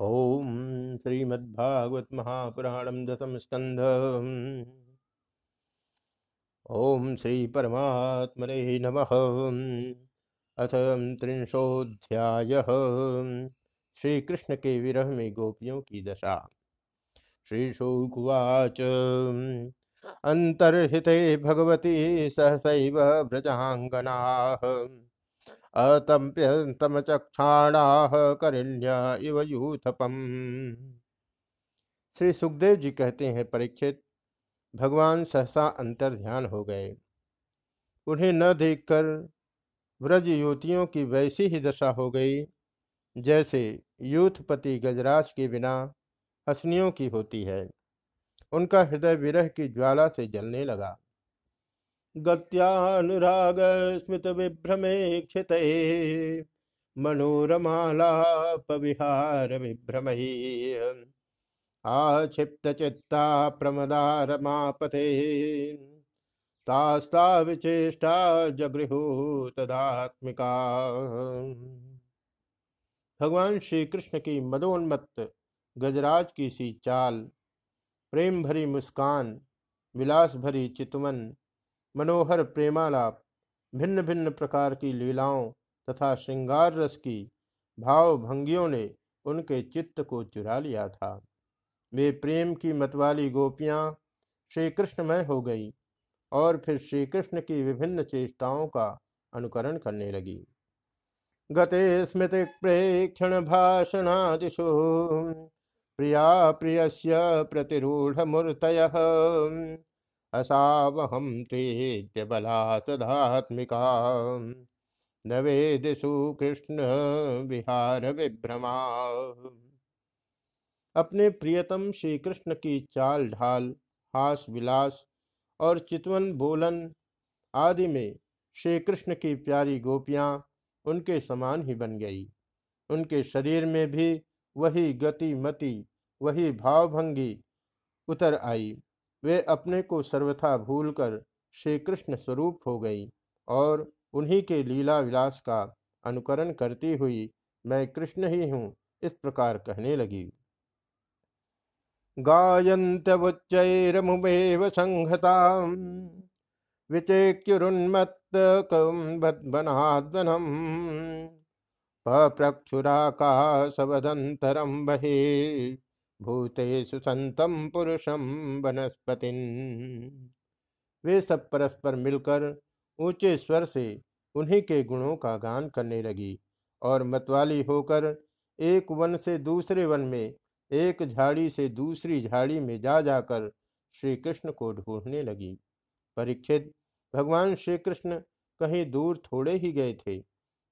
ओम श्रीमद्भागवत महापुराणम दशम स्कंध ओम श्री परमात्मने नमः। अथ त्रिंशोध्याय श्री कृष्ण के विरह में गोपियों की दशा। श्री शुकुवाच अंतर्हिते भगवती सहसैव व्रजांगना। अतम्प्यंतमचक्षाणाः करिण्य इव यूथपम। श्री सुखदेव जी कहते हैं, परीक्षित, भगवान सहसा अंतर ध्यान हो गए। उन्हें न देखकर व्रज युवतियों की वैसी ही दशा हो गई, जैसे यूथपति गजराज के बिना हसनियों की होती है। उनका हृदय विरह की ज्वाला से जलने लगा। गत्यानुराग स्मित विभ्रमे क्षित मनोरमालाप विहार विभ्रम आक्षिप्त चित्ता प्रमदारमापते तास्ता विचेष्टा जगृहु तदात्मिका भगवान श्री कृष्ण की मदोन्मत्त गजराज की सी चाल प्रेम भरी मुस्कान विलास भरी चितवन मनोहर प्रेमालाप भिन्न भिन्न प्रकार की लीलाओं तथा श्रृंगार रस की भाव भंगियों ने उनके चित्त को चुरा लिया था। वे प्रेम की मतवाली गोपियाँ श्री कृष्णमय हो गई और फिर श्री कृष्ण की विभिन्न चेष्टाओं का अनुकरण करने लगी। गते स्मृत प्रेक्षण भाषणादिशु प्रिया प्रियस्य प्रतिरूढ़ मूर्त असावहम ते बला न वेदिशु कृष्ण विहार विभ्रमा। अपने प्रियतम श्री कृष्ण की चाल ढाल, हास विलास और चितवन बोलन आदि में श्री कृष्ण की प्यारी गोपियाँ उनके समान ही बन गई। उनके शरीर में भी वही गति मति वही भावभंगी उतर आई। वे अपने को सर्वथा भूलकर श्री कृष्ण स्वरूप हो गई और उन्हीं के लीला विलास का अनुकरण करती हुई मैं कृष्ण ही हूँ इस प्रकार कहने लगी। गायंत्यवच्चैरमुमेव संहता विचेक्युरुन्मत्तकम्बनाद्वनम् पप्रक्षुराकाशवदन्तरं बहे। भूतेषु संतम पुरुषम वनस्पति वे सब परस्पर मिलकर ऊँचे स्वर से उन्हीं के गुणों का गान करने लगी और मतवाली होकर एक वन से दूसरे वन में, एक झाड़ी से दूसरी झाड़ी में जा जाकर श्री कृष्ण को ढूँढने लगी। परीक्षित, भगवान श्री कृष्ण कहीं दूर थोड़े ही गए थे।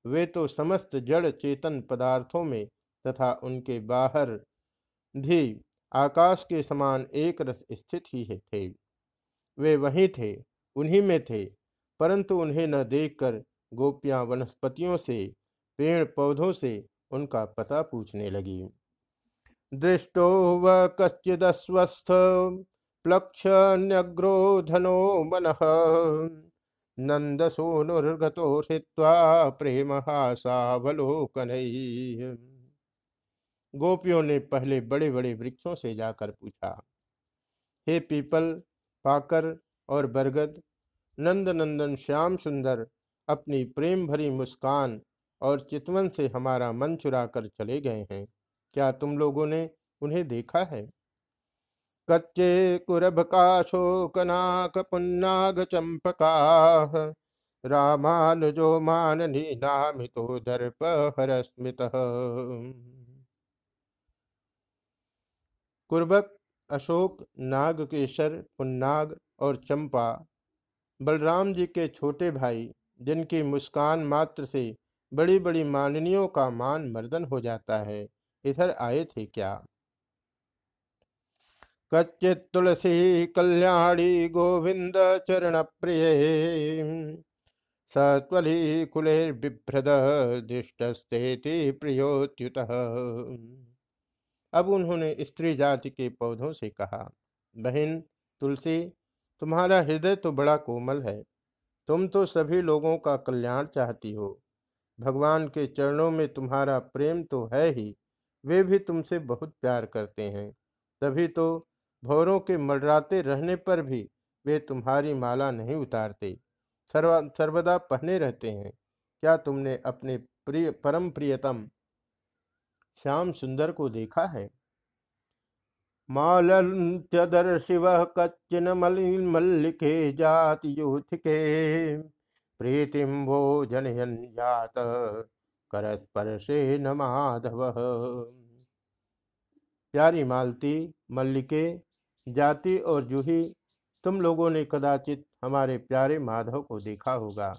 वे तो समस्त जड़ चेतन पदार्थों में तथा उनके बाहर भी आकाश के समान एक रस स्थित ही थे। वे वहीं थे, उन्हीं में थे, परंतु उन्हें न देखकर गोपियाँ वनस्पतियों से पेड़ पौधों से उनका पता पूछने लगी। दृष्टो व कश्चिदस्वस्थ प्लक्ष न्यग्रोधनो मन नंद सोनुर्गतो हृत्वा प्रेम हासावलोकन गोपियों ने पहले बड़े बड़े वृक्षों से जाकर पूछा, हे पीपल, पाकर और बरगद नंद नंदन श्याम सुंदर, अपनी प्रेम भरी मुस्कान और चितवन से हमारा मन चुरा कर चले गए हैं, क्या तुम लोगों ने उन्हें देखा है? कच्चे कुरभ का शोकनाक पुन्नाग चंपका रामानुजो माननी नामितो दर्प हरस्मित कुर्बक, अशोक नागकेशर पुन्नाग और चंपा। बलराम जी के छोटे भाई, जिनकी मुस्कान मात्र से बड़ी बड़ी माननियों का मान मर्दन हो जाता है, इधर आए थे क्या? कच्चित तुलसी कल्याणी गोविंद चरण प्रिय। सत्वली कुलेर बिभ्रद दृष्टस्ते प्रियोत्युत। अब उन्होंने स्त्री जाति के पौधों से कहा, बहन, तुलसी, तुम्हारा हृदय तो बड़ा कोमल है। तुम तो सभी लोगों का कल्याण चाहती हो। भगवान के चरणों में तुम्हारा प्रेम तो है ही। वे भी तुमसे बहुत प्यार करते हैं। तभी तो भौरों के मडराते रहने पर भी वे तुम्हारी माला नहीं उतारते। सर्वा, सर्वदा पहने रहते हैं। क्या तुमने अपने प्रिय, परम प्रियतम श्याम सुंदर को देखा है। मालंत्यदर शिव कच्चिन मल्लिके जाति यूथिके प्रीतिम वो जनयन जात करस्पर्शे न माधव। प्यारी मालती, मल्लिके, जाति और जूही, तुम लोगों ने कदाचित हमारे प्यारे माधव को देखा होगा।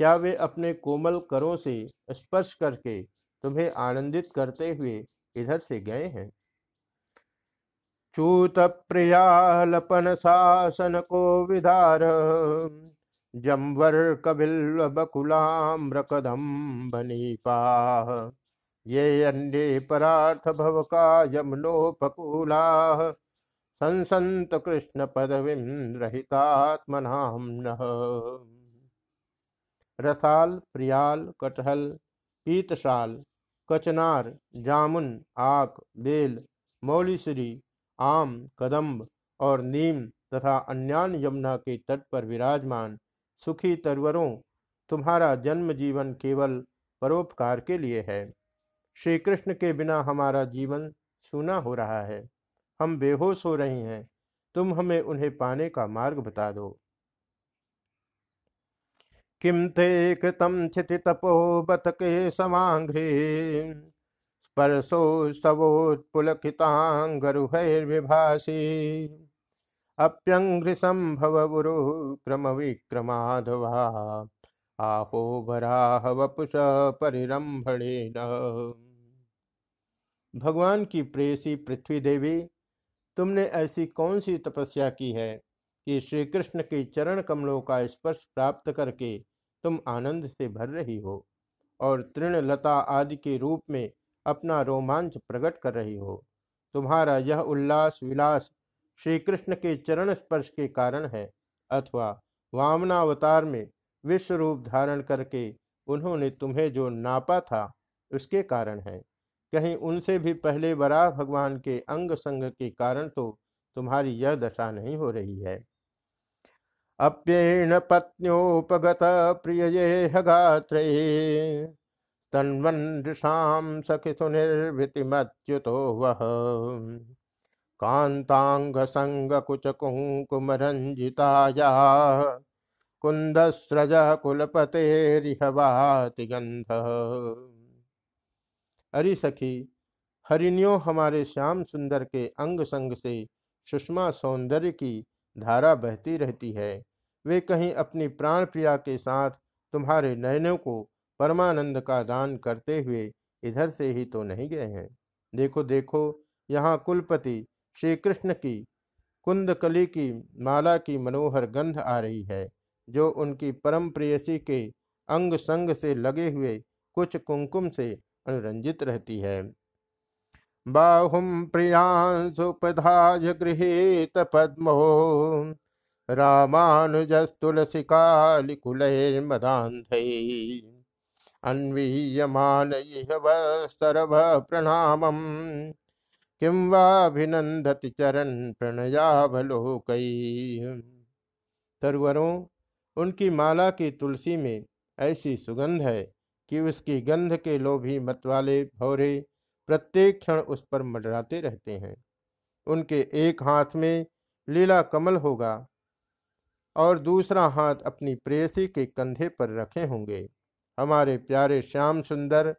क्या वे अपने कोमल करों से स्पर्श करके तुम्हें आनंदित करते हुए इधर से गए हैं। चूत प्रियालपन शासन को विधार, जम्वर कबिल बकुलाम्र कदम पाह। ये अन्य परार्थ भव का यमुनोपकूला संसंत कृष्ण पदवीं रहितात्मनाम रसाल, प्रियाल, कटहल, पीतशाल कचनार, जामुन, आक, बेल, मौलीश्री, आम, कदम्ब और नीम तथा अन्यान यमुना के तट पर विराजमान सुखी तरवरों तुम्हारा जन्म जीवन केवल परोपकार के लिए है। श्री कृष्ण के बिना हमारा जीवन सूना हो रहा है। हम बेहोश हो रहे हैं। तुम हमें उन्हें पाने का मार्ग बता दो। किम ते कृतम क्षिति तपो बत के समाघ्रे स्पर्शो सवोत्पुलकितांगरुहैर्विभासी अप्यंघ्रिसंभवुरु क्रम विक्रमाधवा आहो वराह वपुष परिरंभणे भगवान की प्रेसी पृथ्वी देवी, तुमने ऐसी कौन सी तपस्या की है? कि श्री कृष्ण के चरण कमलों का स्पर्श प्राप्त करके तुम आनंद से भर रही हो और तृण लता आदि के रूप में अपना रोमांच प्रकट कर रही हो। तुम्हारा यह उल्लास विलास श्री कृष्ण के चरण स्पर्श के कारण है अथवा वामनावतार में विश्व रूप धारण करके उन्होंने तुम्हें जो नापा था उसके कारण है। कहीं उनसे भी पहले वराह भगवान के अंग संग के कारण तो तुम्हारी यह दशा नहीं हो रही है। अप्येण पत्न्योपगत प्रिय ये गात्रे तन्वनृषाम सखि सुनिर्भृतिमच्युतो वह कांतांग संग कुच कुंकुमरंजिताया कुंदस्रज कुलपतेरिहवाति गंध अरि सखी, हरिणियों हमारे श्याम सुंदर के अंग संग से सुषमा सौंदर्य की धारा बहती रहती है। वे कहीं अपनी प्राण प्रिया के साथ तुम्हारे नयनों को परमानंद का दान करते हुए इधर से ही तो नहीं गए हैं। देखो देखो, यहाँ कुलपति श्री कृष्ण की कुंदकली की माला की मनोहर गंध आ रही है, जो उनकी परम प्रेयसी के अंग संग से लगे हुए कुछ कुंकुम से अनुरंजित रहती है। बाहुम प्रियांशुपधाय गृहीत पद्मो रामानुजस्तुलसिकालिकुलैर्मदान्धै। अन्वीयमान सर्व प्रणामम् किं वाभिनंदति चरण प्रणयावलोक। तरवरों, उनकी माला की तुलसी में ऐसी सुगंध है कि उसकी गंध के लोभी मतवाले भौरे प्रत्येक क्षण उस पर मडराते रहते हैं। उनके एक हाथ में लीला कमल होगा और दूसरा हाथ अपनी प्रेयसी के कंधे पर रखे होंगे। हमारे प्यारे श्याम सुंदर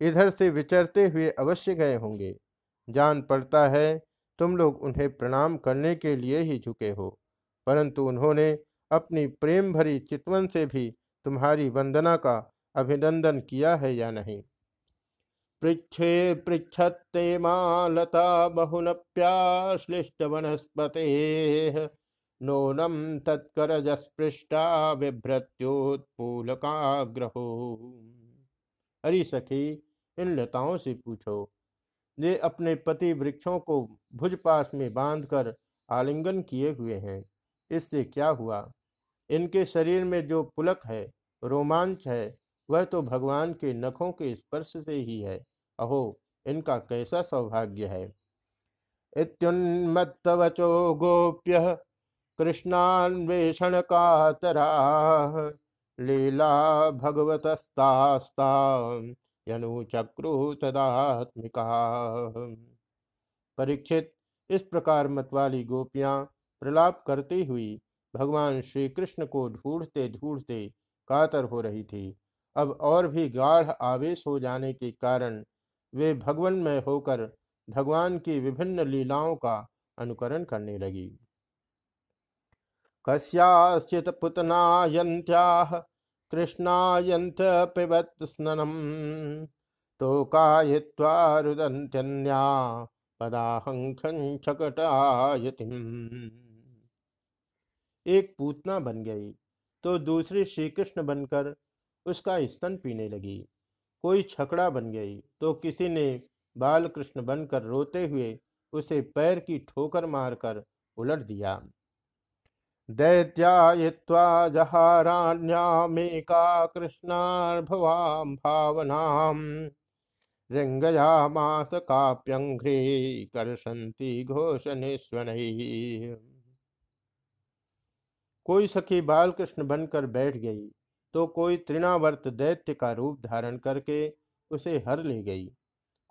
इधर से विचरते हुए अवश्य गए होंगे। जान पड़ता है, तुम लोग उन्हें प्रणाम करने के लिए ही झुके हो। परंतु उन्होंने अपनी प्रेम भरी चितवन से भी तुम्हारी वंदना का अभिनंदन किया है या नहीं? पृछे पृछते मालता बहुनप्याश्लिष्ट वनस्पते नूनम तत्करजस्पृष्टा बिभ्रत्योत्पूलकाग्रहो। अरे सखी, इन लताओं से पूछो। वे अपने पति वृक्षों को भुजपास में बांधकर आलिंगन किए हुए हैं। इससे क्या हुआ? इनके शरीर में जो पुलक है, रोमांच है, वह तो भगवान के नखों के स्पर्श से ही है। अहो, इनका कैसा सौभाग्य है? इत्युन्मत्तवचो गोप्य कृष्णान्वेषण कातरा लीला भगवतस्तास्ता यनुचक्रु तदात्मिका परीक्षित, इस प्रकार मतवाली गोपियाँ प्रलाप करती हुई भगवान श्री कृष्ण को ढूंढते ढूंढते कातर हो रही थी। अब और भी गाढ़ आवेश हो जाने के कारण वे भगवन में होकर भगवान की विभिन्न लीलाओं का अनुकरण करने लगी। कस्याश्चित पुतनायंत्याह कृष्णायंत पिबत स्ननम। तो कायित्वा रुदंत्यन्या एक पूतना बन गई तो दूसरी श्री कृष्ण बनकर उसका स्तन पीने लगी। कोई छकड़ा बन गई तो किसी ने बाल कृष्ण बनकर रोते हुए उसे पैर की ठोकर मारकर उलट दिया। दैत्यायित्वा जहाराण्यामेका कृष्णार्भवां भावनाम्। मास काप्यंघ्रे करसंती घोषणेश्वरैः कोई सखी बाल कृष्ण बनकर बैठ गई तो कोई तृणावर्त दैत्य का रूप धारण करके उसे हर ले गई।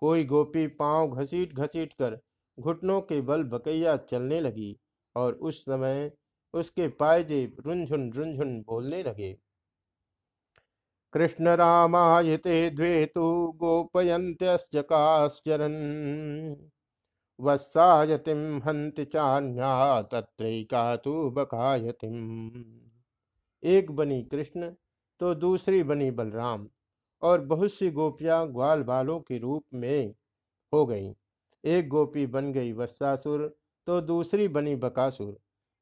कोई गोपी पाँव घसीट घसीट कर घुटनों के बल बकैया चलने लगी और उस समय उसके पायजेब रुंझुन रुंझुन बोलने लगे। कृष्ण रामायते द्वे तो गोपयंत्यश्च वत्सायतिम हंति चान्या तत्रैका तु बकायतिम एक बनी कृष्ण तो दूसरी बनी बलराम, और बहुत सी गोपियाँ ग्वाल बालों के रूप में हो गईं। एक गोपी बन गई वत्सासुर तो दूसरी बनी बकासुर।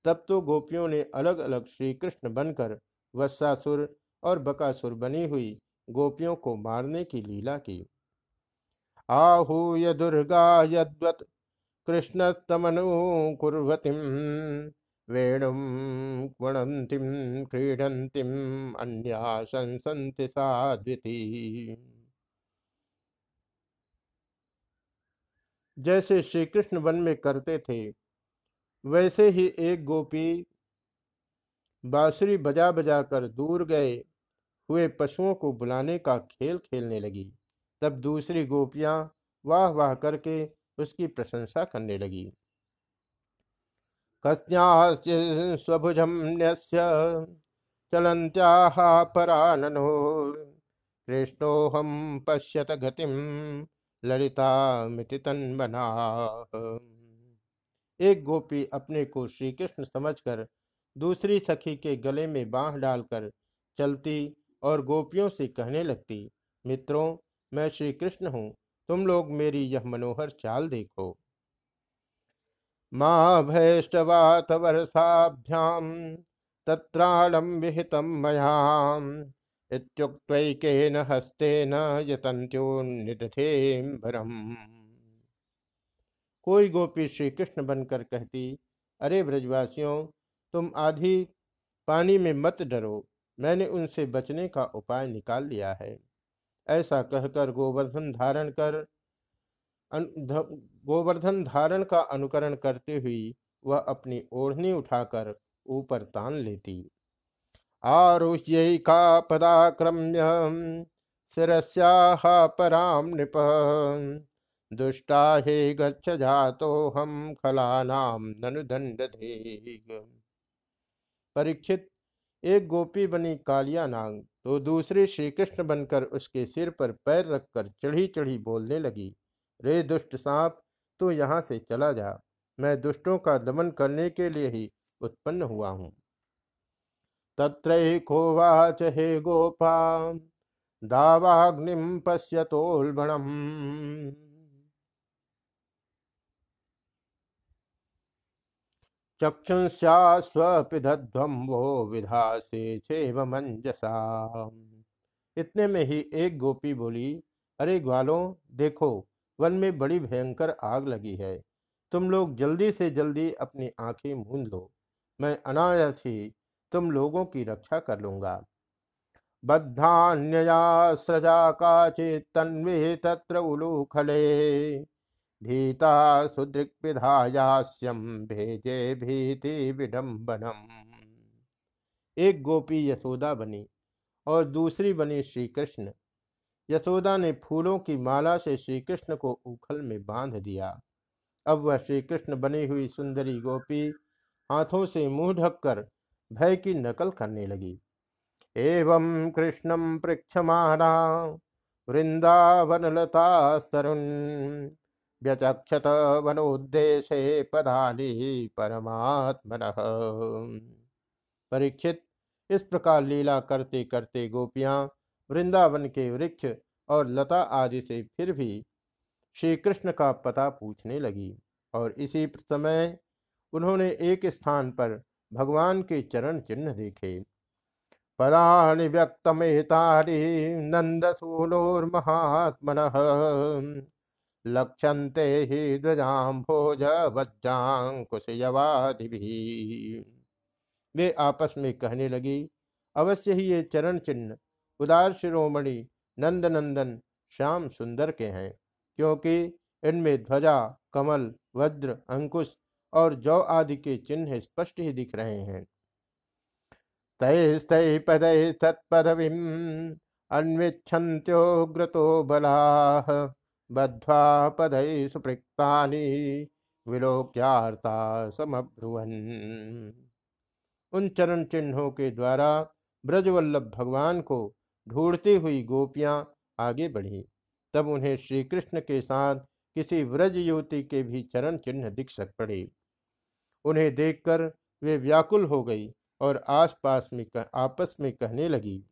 तब तो गोपियों ने अलग अलग श्री कृष्ण बनकर वत्सासुर और बकासुर बनी हुई गोपियों को मारने की लीला की। आहूय दुर्गा यद्वत कृष्णस्तमनुकुर्वतीं वेणुं गुणन्तिं क्रीडन्तीम्, अन्या संसन्ति साध्विति जैसे श्री कृष्ण वन में करते थे वैसे ही एक गोपी बांसुरी बजा बजा कर दूर गए। हुए पशुओं को बुलाने का खेल खेलने लगी। तब दूसरी गोपियाँ वाह वाह करके उसकी प्रशंसा करने लगी। कस्यास्वभुजम चलंत्याह पराननो कृष्णोहम पश्यत गतिम ललिता मिति तन्मना। एक गोपी अपने को श्री कृष्ण समझकर दूसरी सखी के गले में बांह डालकर चलती और गोपियों से कहने लगती, मित्रों, मैं श्री कृष्ण हूँ, तुम लोग मेरी यह मनोहर चाल देखो। माँ भैष्टवात वर्षाभ्याम तत्राणम विहितम मयाम इत्युक्तैकेन कोई गोपी श्री कृष्ण बनकर कहती, अरे ब्रजवासियों, तुम आधी पानी में मत डरो, मैंने उनसे बचने का उपाय निकाल लिया है। ऐसा कहकर गोवर्धन धारण कर गोवर्धन धारण का अनुकरण करते हुई वह अपनी ओढ़नी उठाकर ऊपर तान लेती। आरुह्य का पदाक्रम्य शिस्याह पराम नृप। दुष्टा हे गच्छ जातो हम खलानाम ननु दंड परीक्षित, एक गोपी बनी कालिया नांग तो दूसरी श्री कृष्ण बनकर उसके सिर पर पैर रखकर चढ़ी चढ़ी बोलने लगी, रे दुष्ट सांप, तू यहाँ से चला जा, मैं दुष्टों का दमन करने के लिए ही उत्पन्न हुआ हूँ। तत्रैकोवाच हे गोपा दावाग्निम पश्यतोल्बणम। चक्षुंस्यास्वपिध्वम वो विधा से मंजसा इतने में ही एक गोपी बोली, अरे ग्वालों, देखो, वन में बड़ी भयंकर आग लगी है। तुम लोग जल्दी से जल्दी अपनी आँखें मूंद लो। मैं अनायास ही तुम लोगों की रक्षा कर लूँगा। बद्धान्यया सृजा काचित्तन्वे तत्र उलूखले। भीता सुदृक्विधायास्यम भेजे भीति विडम्बनम एक गोपी यशोदा बनी और दूसरी बनी श्री कृष्ण यशोदा ने फूलों की माला से श्री कृष्ण को उखल में बाँध दिया। अब वह श्री कृष्ण बनी हुई सुंदरी गोपी हाथों से मुँह ढककर भय की नकल करने लगी। एवं कृष्णम पृक्षमाणा, वृंदावनलतास्तरुन् व्यचक्षत वनोद्देशे पदाली परमात्मन। परीक्षित, इस प्रकार लीला करते करते गोपियाँ, वृंदावन के वृक्ष और लता आदि से फिर भी श्री कृष्ण का पता पूछने लगी और इसी समय उन्होंने एक स्थान पर भगवान के चरण चिन्ह देखे। पदानि व्यक्तमेतानि नन्दसूनोर्महात्मनः लक्षन्ते हि ध्वजाम्भोज वज्रांकुशयवादिभिः वे आपस में कहने लगी, अवश्य ही ये चरण चिन्ह, उदार शिरोमणि, नंदनंदन, श्याम सुंदर के हैं, क्योंकि इनमें ध्वजा, कमल, वज्र, अंकुश और जौ आदि के चिन्ह स्पष्ट ही दिख रहे हैं। तय तैस्तै पदै तत्पदवीम् अन्विच्छन्त्योग्रतो बलाः। बद्ध्वा पदै सुपृक्तानि विलोक्यार्ता समब्रुवन। उन चरण चिन्हों के द्वारा ब्रजवल्लभ भगवान को ढूंढती हुई गोपियाँ आगे बढ़ी। तब उन्हें श्री कृष्ण के साथ किसी व्रज युवती के भी चरण चिन्ह दिख सक पड़े। उन्हें देखकर वे व्याकुल हो गई और आसपास में कह, आपस में कहने लगी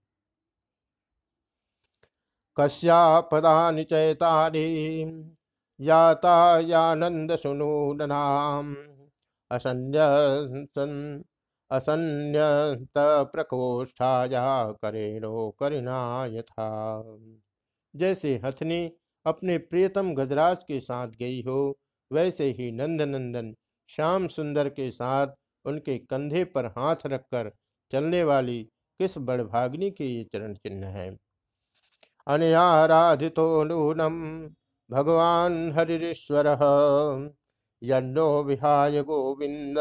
कस्या पदानि चैतानि असन्य असन्यत प्रकोष्ठाया करेणो करिना यथा जैसे हथनी अपने प्रियतम गजराज के साथ गई हो, वैसे ही नंदनंदन श्याम सुंदर के साथ उनके कंधे पर हाथ रखकर चलने वाली किस बड़भाग्नि के ये चरण चिन्ह है? अनयाराधितो नूनम भगवान हरिश्वर यन्नो विहाय गोविंद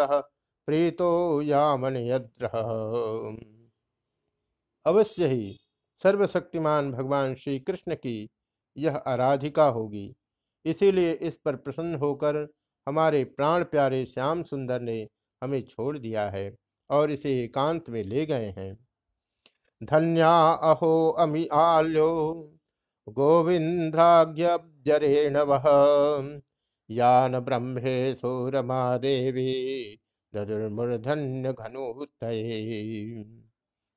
प्रीतो यामन अवश्य ही सर्वशक्तिमान भगवान श्री कृष्ण की यह आराधिका होगी। इसीलिए इस पर प्रसन्न होकर हमारे प्राण प्यारे श्याम सुंदर ने हमें छोड़ दिया है और इसे एकांत में ले गए हैं। धन्या अहो अमी आल्यो गोविंद्राग्यरेण वह यान ब्रह्मे सोरमा देवी धनुर्मूर्धन्य घनुत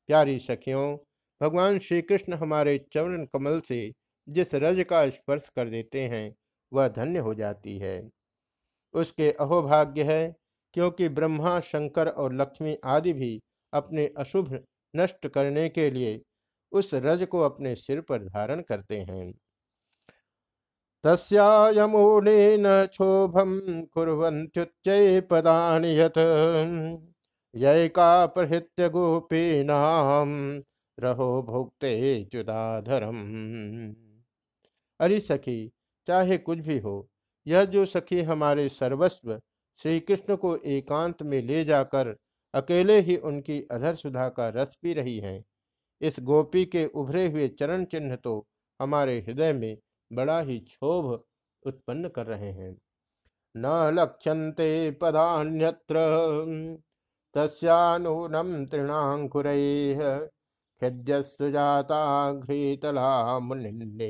प्यारी सखियों, भगवान श्री कृष्ण हमारे चरण कमल से जिस रज का स्पर्श कर देते हैं, वह धन्य हो जाती है। उसके अहोभाग्य है, क्योंकि ब्रह्मा, शंकर और लक्ष्मी आदि भी अपने अशुभ नष्ट करने के लिए उस रज को अपने सिर पर धारण करते हैं। तस्यायमूलेन क्षोभम कुर्वन्त्युच्चै पदानि यत्। यैका प्रहृत्य गोपीनाम रहो भुक्ते चुदाधरम अरे सखी, चाहे कुछ भी हो, यह जो सखी हमारे सर्वस्व श्री कृष्ण को एकांत में ले जाकर अकेले ही उनकी अधर सुधा का रस पी रही हैं। इस गोपी के उभरे हुए चरण चिन्ह तो हमारे हृदय में बड़ा ही क्षोभ उत्पन्न कर रहे हैं। न लक्ष्यन्ते पदान्यत्र, तस्यानूनम तृणाकुर खिद्यसुजाता घृतला मुनिन्ने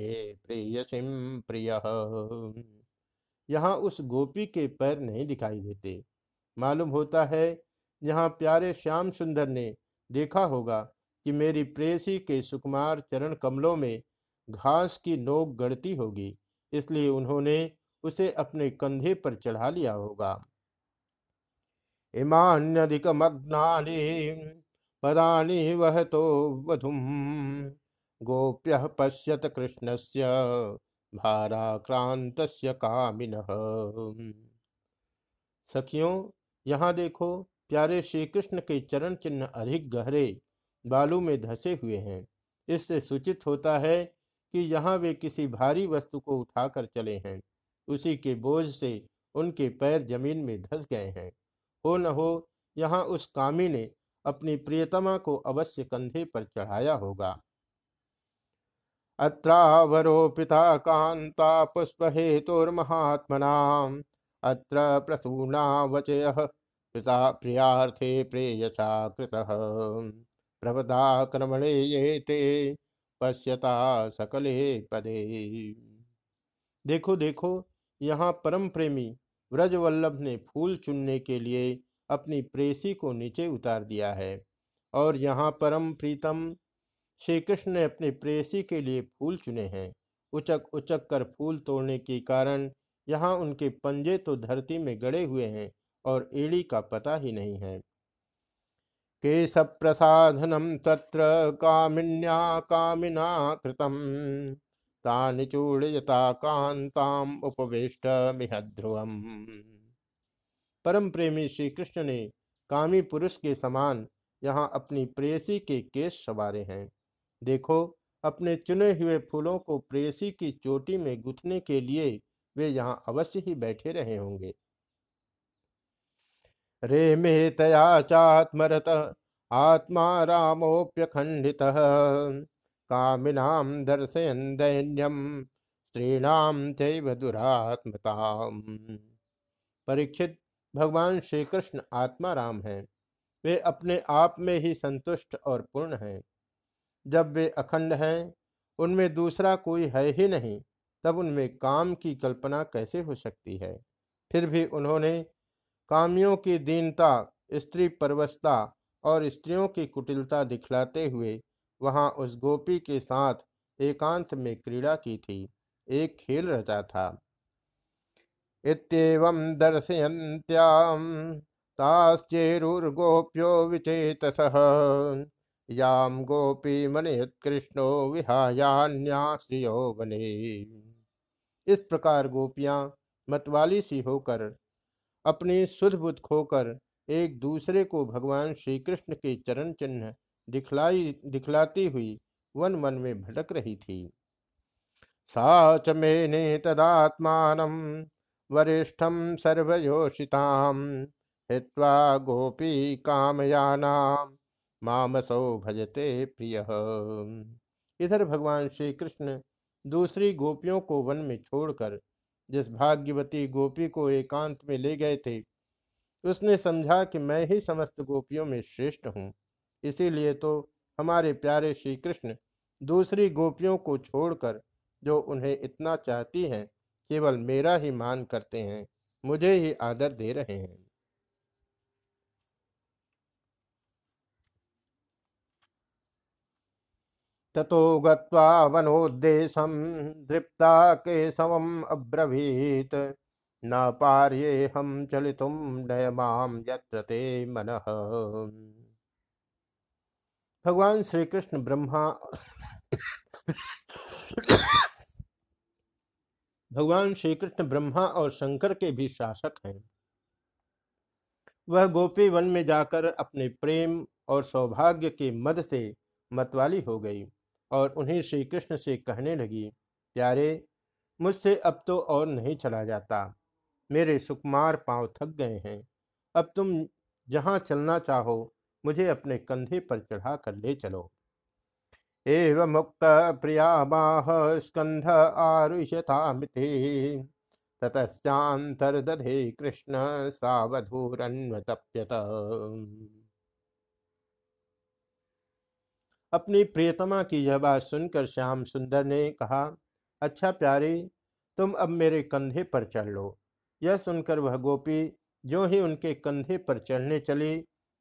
यहाँ उस गोपी के पैर नहीं दिखाई देते। मालूम होता है यहाँ प्यारे श्याम सुंदर ने देखा होगा कि मेरी प्रेसी के सुकुमार चरण कमलों में घास की नोक गढ़ती होगी, इसलिए उन्होंने उसे अपने कंधे पर चढ़ा लिया होगा। पदानि वह तो वधुम गोप्य पश्यत कृष्णस्य भाराक्रांत कामिन। सखियों, यहाँ देखो प्यारे श्री कृष्ण के चरण चिन्ह अधिक गहरे बालू में धसे हुए हैं। इससे सूचित होता है कि यहाँ वे किसी भारी वस्तु को उठाकर चले हैं। उसी के बोझ से उनके पैर ज़मीन में धस गए हैं। हो न हो, यहाँ उस कामी ने अपनी प्रियतमा को अवश्य कंधे पर चढ़ाया होगा। अत्रावरोपिता कांता पुष्प हेतुर्महात्मना अत्र प्रसूना वचय पिता प्रियार्थे प्रेयसा कृत। प्रभदा क्रमणे ये ते, पश्यता सकले पदे। देखो देखो, यहाँ परम प्रेमी व्रजवल्लभ ने फूल चुनने के लिए अपनी प्रेसी को नीचे उतार दिया है और यहाँ परम प्रीतम श्री कृष्ण ने अपनी प्रेसी के लिए फूल चुने हैं। उचक उचक कर फूल तोड़ने के कारण यहाँ उनके पंजे तो धरती में गड़े हुए हैं। और एड़ी का पता ही नहीं है। केश प्रसाधनम तत्र कामिन्या कामिना कृतम तानि चूड़यता कांताम उपवेष्ट मिहध्रुवम परम प्रेमी श्री कृष्ण ने कामी पुरुष के समान यहाँ अपनी प्रेयसी के केस सवारे हैं। देखो, अपने चुने हुए फूलों को प्रेयसी की चोटी में गुथने के लिए वे यहाँ अवश्य ही बैठे रहे होंगे। रे मे तया चात्मरत, आत्मा रामोप्यखंडित कामिनाम दर्शयन दैन्यम स्त्रीणाम चैव दुरात्मता परीक्षित भगवान श्री कृष्ण आत्मा राम है। वे अपने आप में ही संतुष्ट और पूर्ण हैं। जब वे अखंड हैं, उनमें दूसरा कोई है ही नहीं, तब उनमें काम की कल्पना कैसे हो सकती है? फिर भी उन्होंने कामियों की दीनता, स्त्री परवस्ता और स्त्रियों की कुटिलता दिखलाते हुए वहाँ उस गोपी के साथ एकांत में क्रीड़ा की थी। एक खेल रचा था। इतम दर्शयन्त्याम ताश्चेरुर्गोप्यो याम गोपी मनयत कृष्णो विहायान्याश्रियो बने इस प्रकार गोपियाँ मतवाली सी होकर अपनी सुध बुद्ध खोकर एक दूसरे को भगवान श्री कृष्ण के चरण चिन्ह दिखलाई, दिखलाती हुई वन मन में भटक रही थी। सा च मेने तदात्मान वरिष्ठम सर्वयोषिताम हित्वा गोपी कामयानाम मामसौ भजते प्रिय। इधर भगवान श्री कृष्ण दूसरी गोपियों को वन में छोड़कर जिस भाग्यवती गोपी को एकांत में ले गए थे, उसने समझा कि मैं ही समस्त गोपियों में श्रेष्ठ हूँ। इसीलिए तो हमारे प्यारे श्री कृष्ण दूसरी गोपियों को छोड़कर, जो उन्हें इतना चाहती हैं, केवल मेरा ही मान करते हैं, मुझे ही आदर दे रहे हैं। ततो गत्वा वनोद्देशं दृप्ता केशवम् अब्रवीत। न पार्येऽहं चलितुं नयमां यत्र ते मनः। भगवान श्री कृष्ण ब्रह्मा भगवान श्री कृष्ण ब्रह्मा और शंकर के भी शासक हैं। वह गोपी वन में जाकर अपने प्रेम और सौभाग्य के मद से मतवाली हो गई। और उन्हें श्री कृष्ण से कहने लगी, प्यारे, मुझसे अब तो और नहीं चला जाता। मेरे सुकुमार पाँव थक गए हैं। अब तुम जहाँ चलना चाहो, मुझे अपने कंधे पर चढ़ा कर ले चलो। एव मुक्त प्रिया बाह स्कंध आरुषतामिति ततश्चांतर्दधे कृष्ण सावधूरन्वतप्यत। अपनी प्रियतमा की यह बात सुनकर श्याम सुंदर ने कहा अच्छा प्यारी, तुम अब मेरे कंधे पर चढ़ लो। यह सुनकर वह गोपी जो ही उनके कंधे पर चढ़ने चली,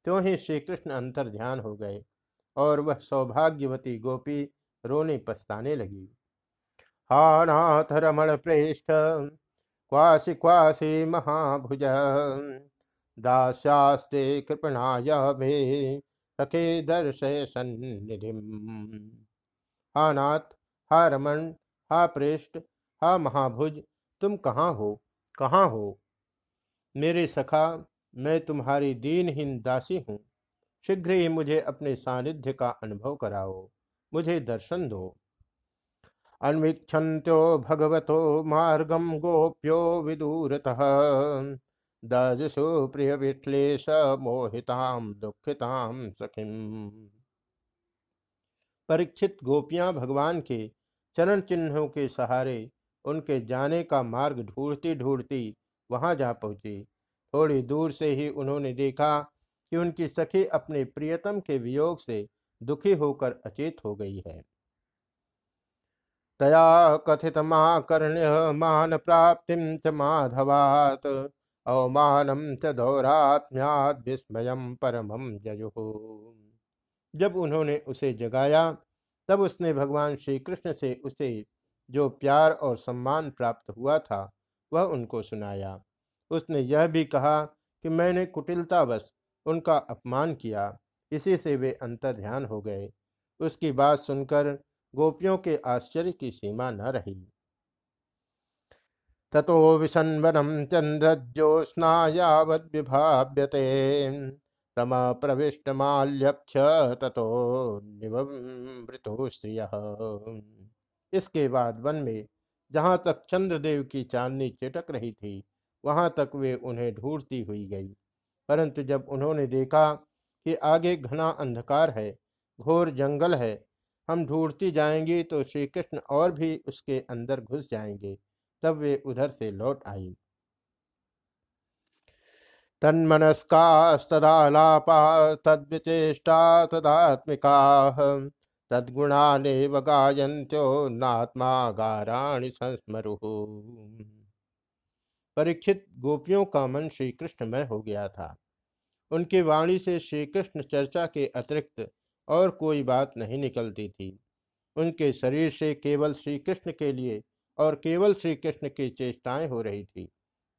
त्यों ही श्री कृष्ण अंतर ध्यान हो गए और वह सौभाग्यवती गोपी रोने पछताने लगी। हा नाथ रमण प्रेष्ठ, क्वासी क्वासी महाभुज, दास्यास्ते कृपणाय भे सखे दर्शय सन्निधि हा नाथ, हा रमन हा प्रेष्ठ, हा महाभुज, तुम कहाँ हो? कहाँ हो? मेरे सखा, मैं तुम्हारी दीनहीन दासी हूँ। शीघ्र ही मुझे अपने सानिध्य का अनुभव कराओ। मुझे दर्शन दो। अन्वीक्षन्त्यो भगवतो मार्गम गोप्यो विदूरतः। दजसु प्रिय विश्लेष मोहिताम दुखिताम सखिम। परीक्षित गोपियाँ भगवान के चरण चिन्हों के सहारे उनके जाने का मार्ग ढूंढती ढूंढती वहाँ जा पहुँची। थोड़ी दूर से ही उन्होंने देखा कि उनकी सखी अपने प्रियतम के वियोग से दुखी होकर अचेत हो गई है। तया कथित माकर्ण्य मान प्राप्ति च माधवात। अवमानम च दौरात्म्याद विस्मय परमम जयु। जब उन्होंने उसे जगाया, तब उसने भगवान श्री कृष्ण से उसे जो प्यार और सम्मान प्राप्त हुआ था, वह उनको सुनाया। उसने यह भी कहा कि मैंने कुटिलतावश उनका अपमान किया, इसी से वे अंतर ध्यान हो गए। उसकी बात सुनकर गोपियों के आश्चर्य की सीमा न रही। ततो तम प्रविष्ट माल्यक्ष ततो निवृतो स्त्रिय इसके बाद वन में जहाँ तक चंद्रदेव की चांदनी चिटक रही थी, वहाँ तक वे उन्हें ढूंढती हुई गई। परंतु जब उन्होंने देखा कि आगे घना अंधकार है, घोर जंगल है, हम ढूंढती जाएँगी तो श्री कृष्ण और भी उसके अंदर घुस जाएँगे। तब वे उधर से लौट आई। तन्मनस्कास्तदालापा तद्विचेष्टा तदात्मिका, तद्गुणानेव गायन्त्यो नात्मा गाराणि संस्मरु। परीक्षित गोपियों का मन श्री कृष्णमय हो गया था। उनकी वाणी से श्री कृष्ण चर्चा के अतिरिक्त और कोई बात नहीं निकलती थी। उनके शरीर से केवल श्री कृष्ण के लिए और केवल श्री कृष्ण की चेष्टाएँ हो रही थी।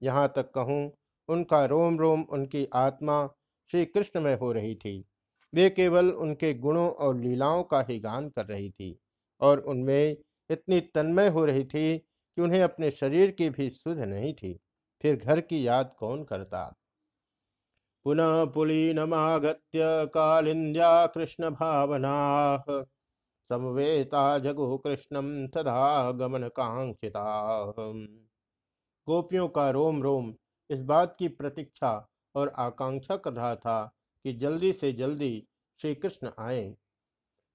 यहाँ तक कहूँ, उनका रोम रोम उनकी आत्मा श्री कृष्ण में हो रही थी। वे केवल उनके गुणों और लीलाओं का ही गान कर रही थी और उनमें इतनी तन्मय हो रही थी कि उन्हें अपने शरीर की भी सुध नहीं थी। फिर घर की याद कौन करता? पुनः पुलीनमागत्य कालिन्द्या कृष्ण भावना समवेता जगो कृष्णम सदा गमन कांक्षिता गोपियों का रोम रोम इस बात की प्रतीक्षा और आकांक्षा कर रहा था कि जल्दी से जल्दी श्री कृष्ण आए।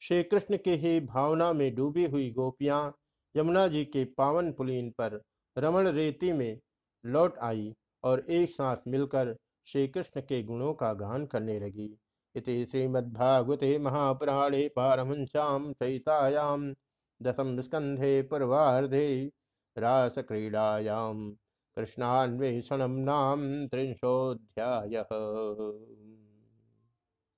श्री कृष्ण के ही भावना में डूबी हुई गोपियाँ यमुना जी के पावन पुलीन पर रमण रेती में लौट आई और एक साथ मिलकर श्री कृष्ण के गुणों का गान करने लगी। इति श्रीमद्भागवते महापुराणे पारमहंस्यां सहितायां दशम स्कन्धे पूर्वार्धे रासक्रीडायां कृष्णान्वेषणं नाम त्रिंशोऽध्यायः।